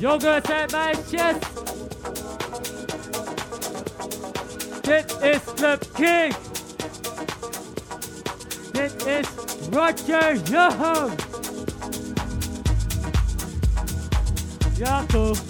Yoga at my chest. This is the king. This is Roger Young. Yes,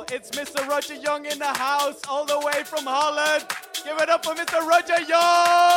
It's Mr. Roger Young in the house, all the way from Holland. Give it up for Mr. Roger Young!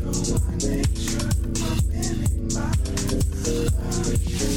You're my nature, I'm in my life.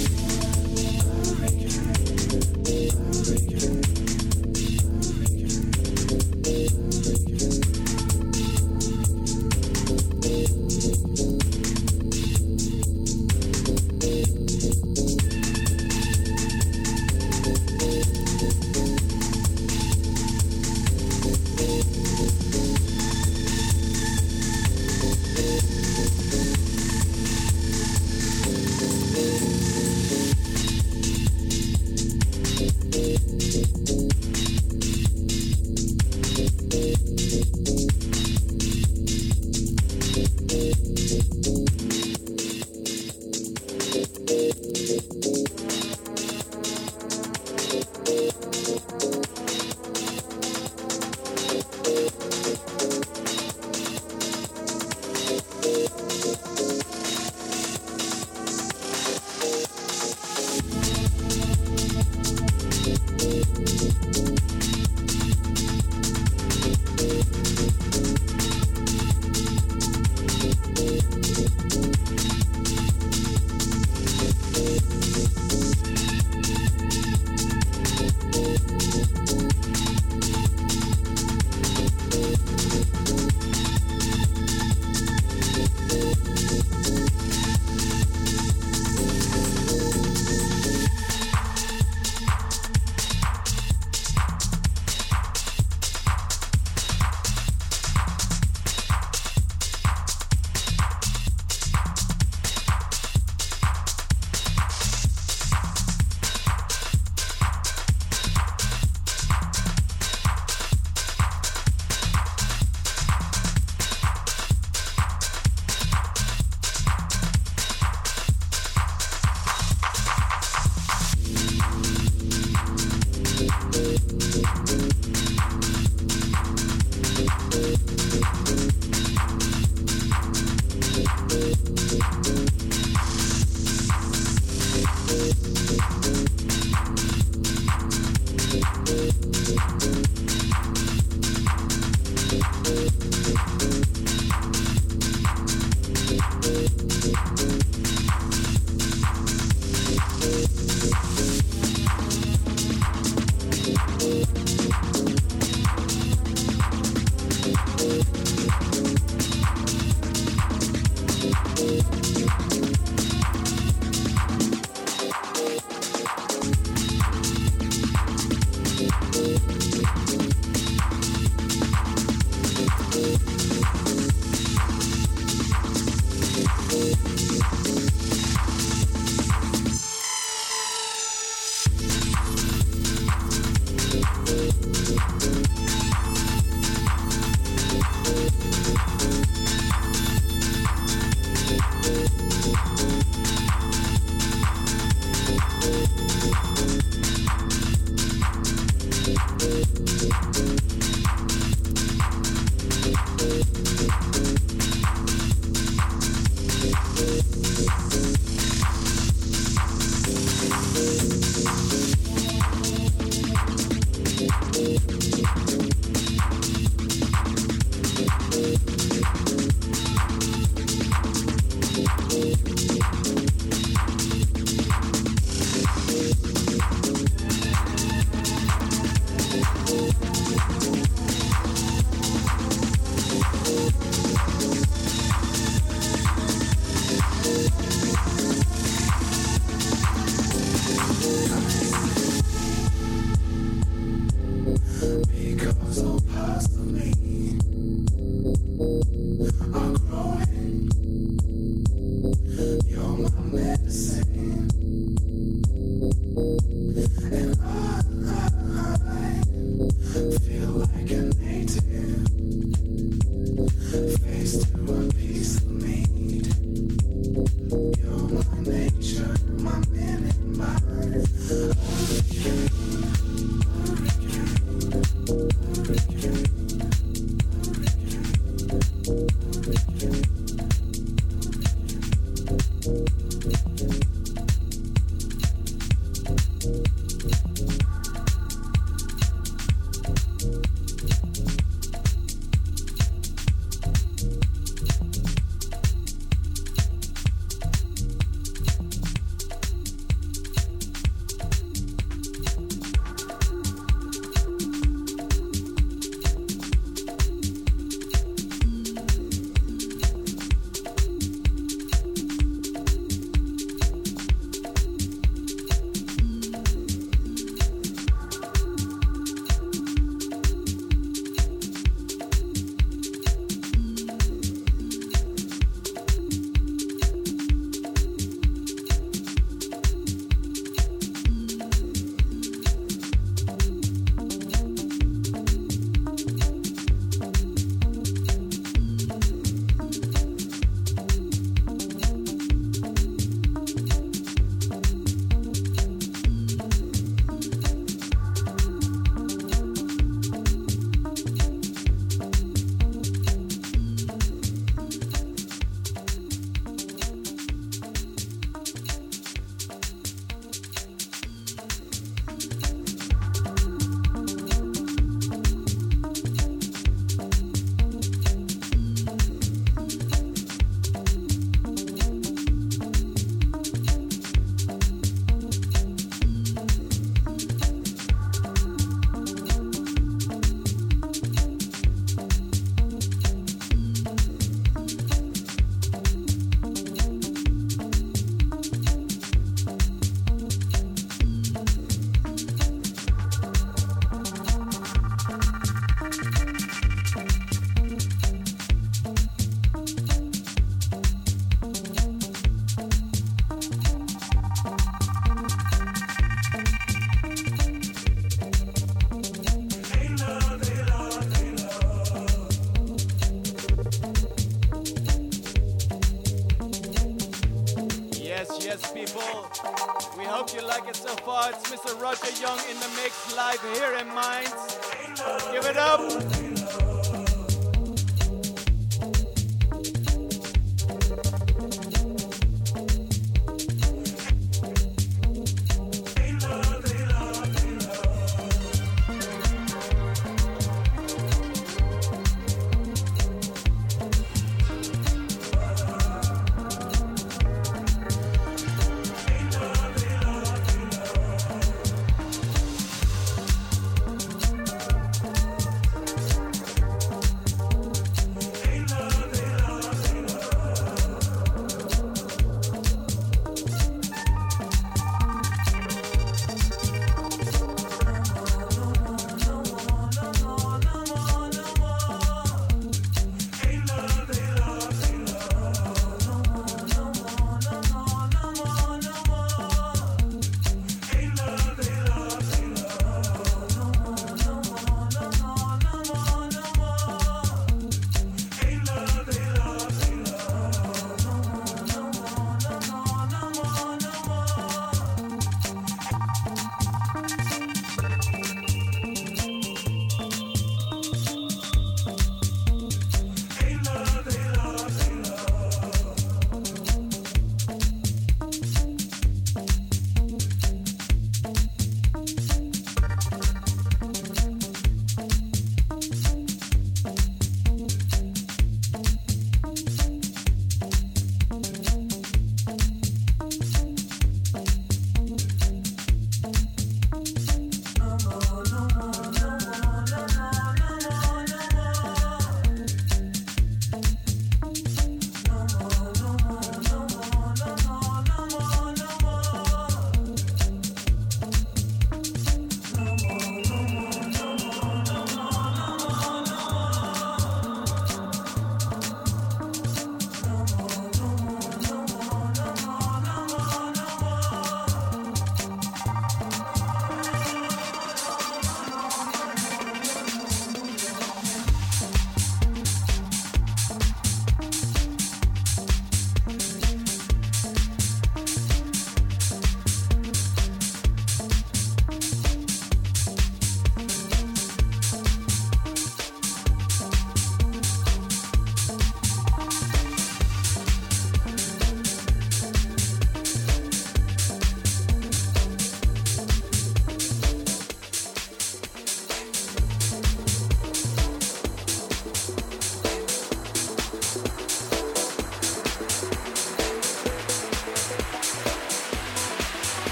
life here in my.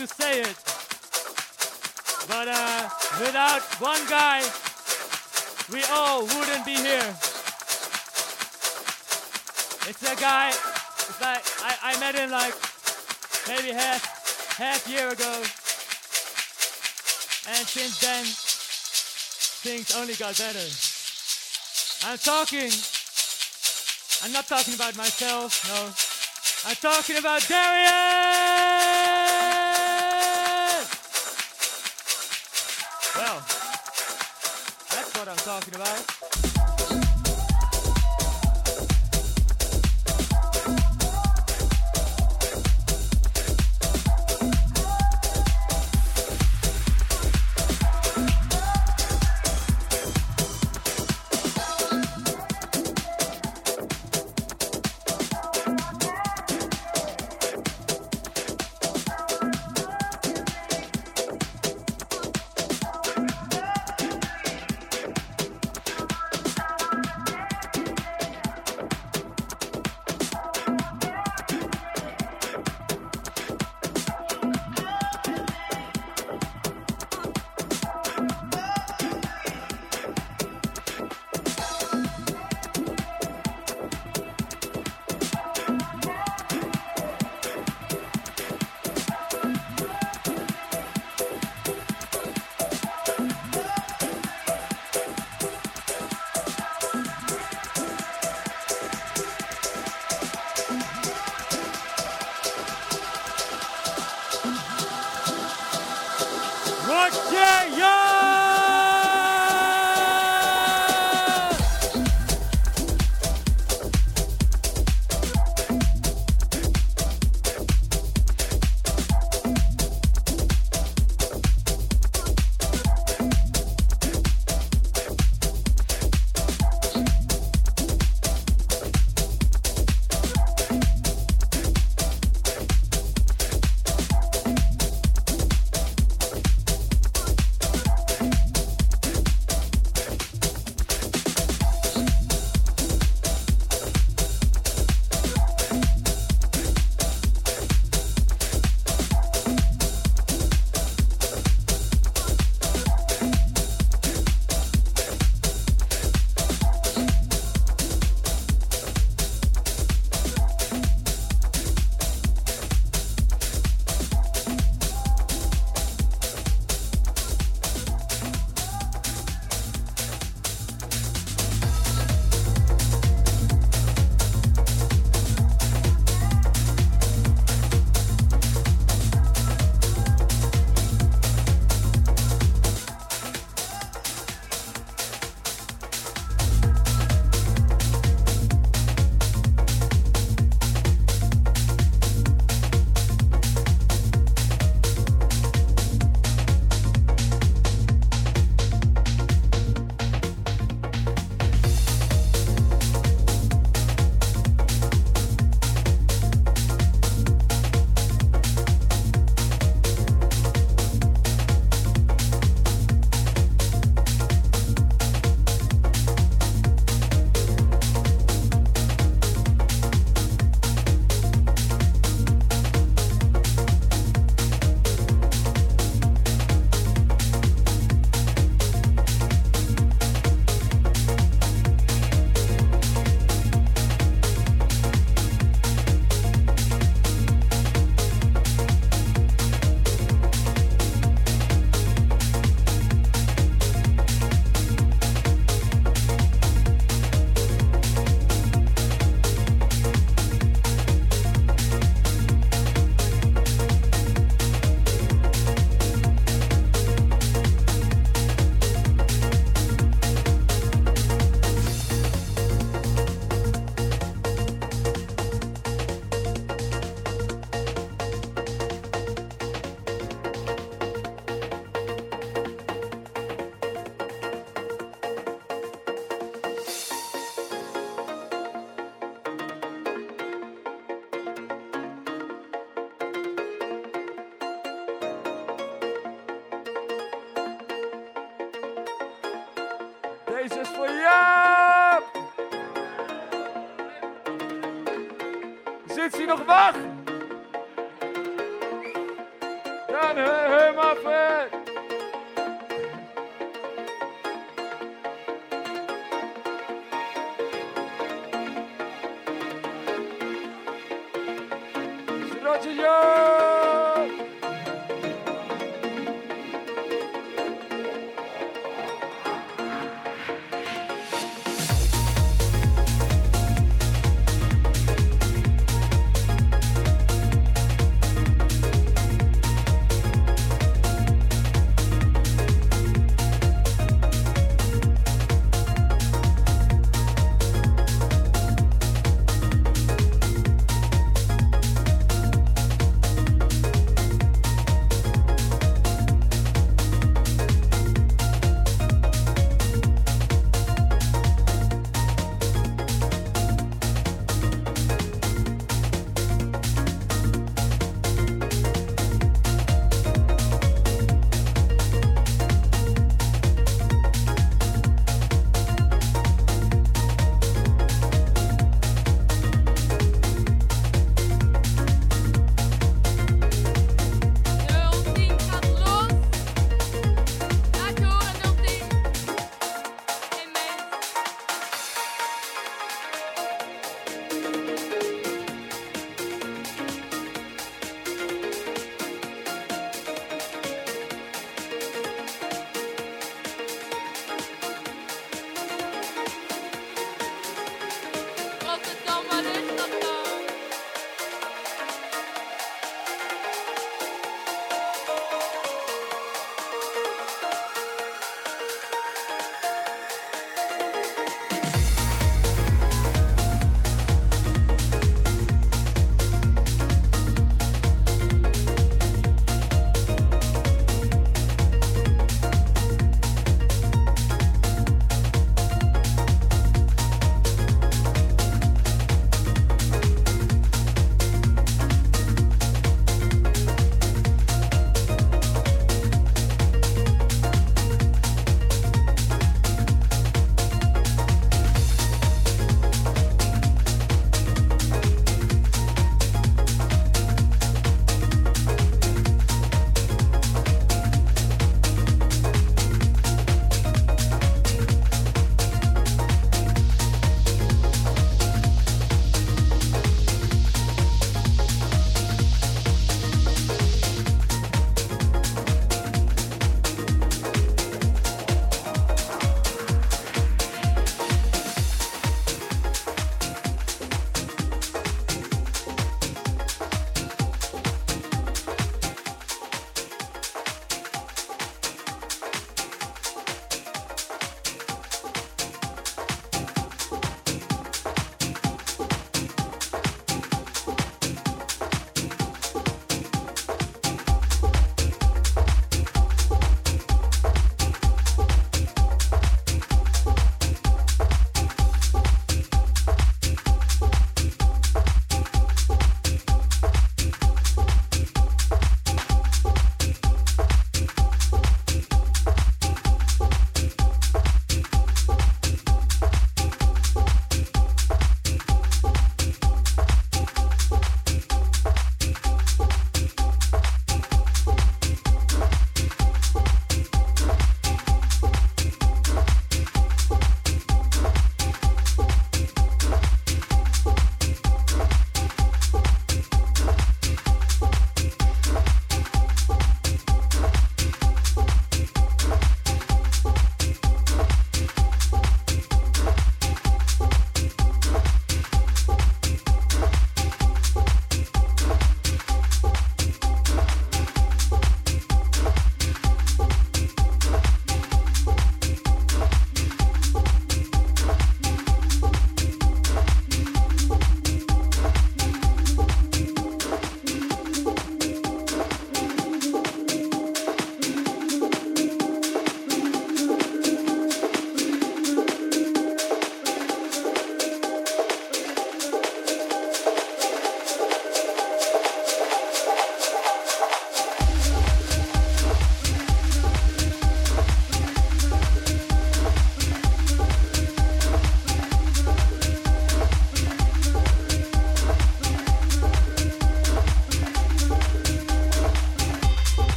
To say it. But uh, without one guy, we all wouldn't be here. It's a guy, it's like, I, I met him like maybe half, half year ago. And since then, things only got better. I'm talking, I'm not talking about myself, no. I'm talking about Darius! Roger Young!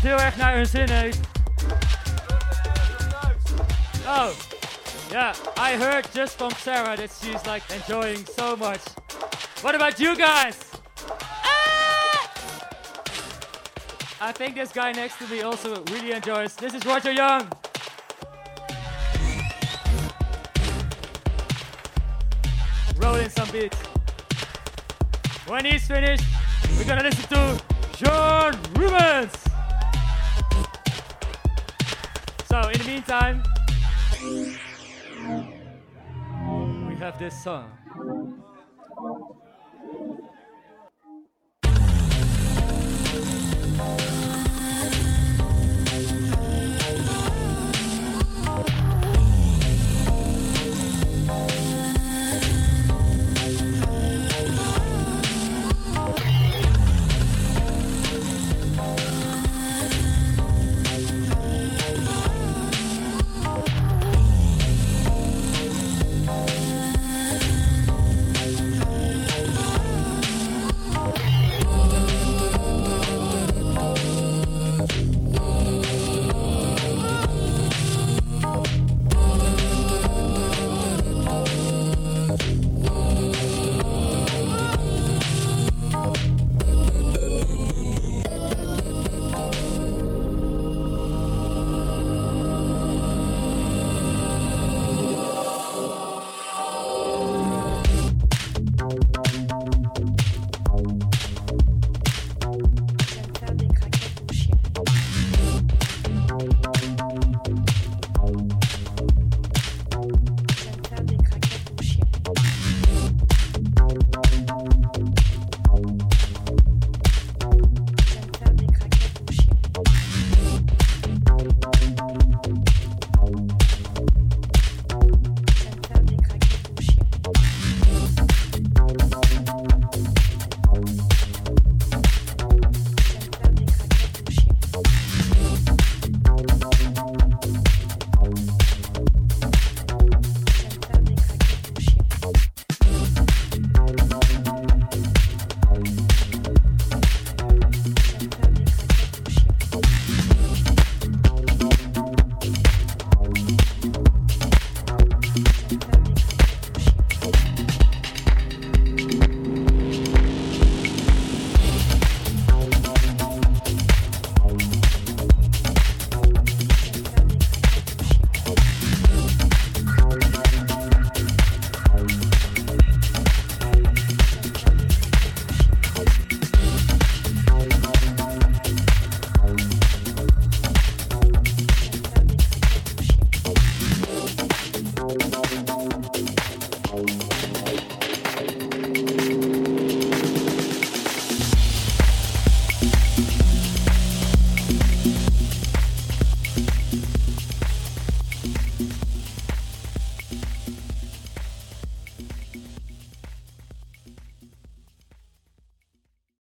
Het heel erg naar hun zin heeft. Oh, yeah, I heard just from Sarah that she's like enjoying so much. What about you guys? Ah! I think this guy next to me also really enjoys. This is Roger Young. Rolling some beats. When he's finished, we're gonna listen to John Rubens. Meantime, we have this song.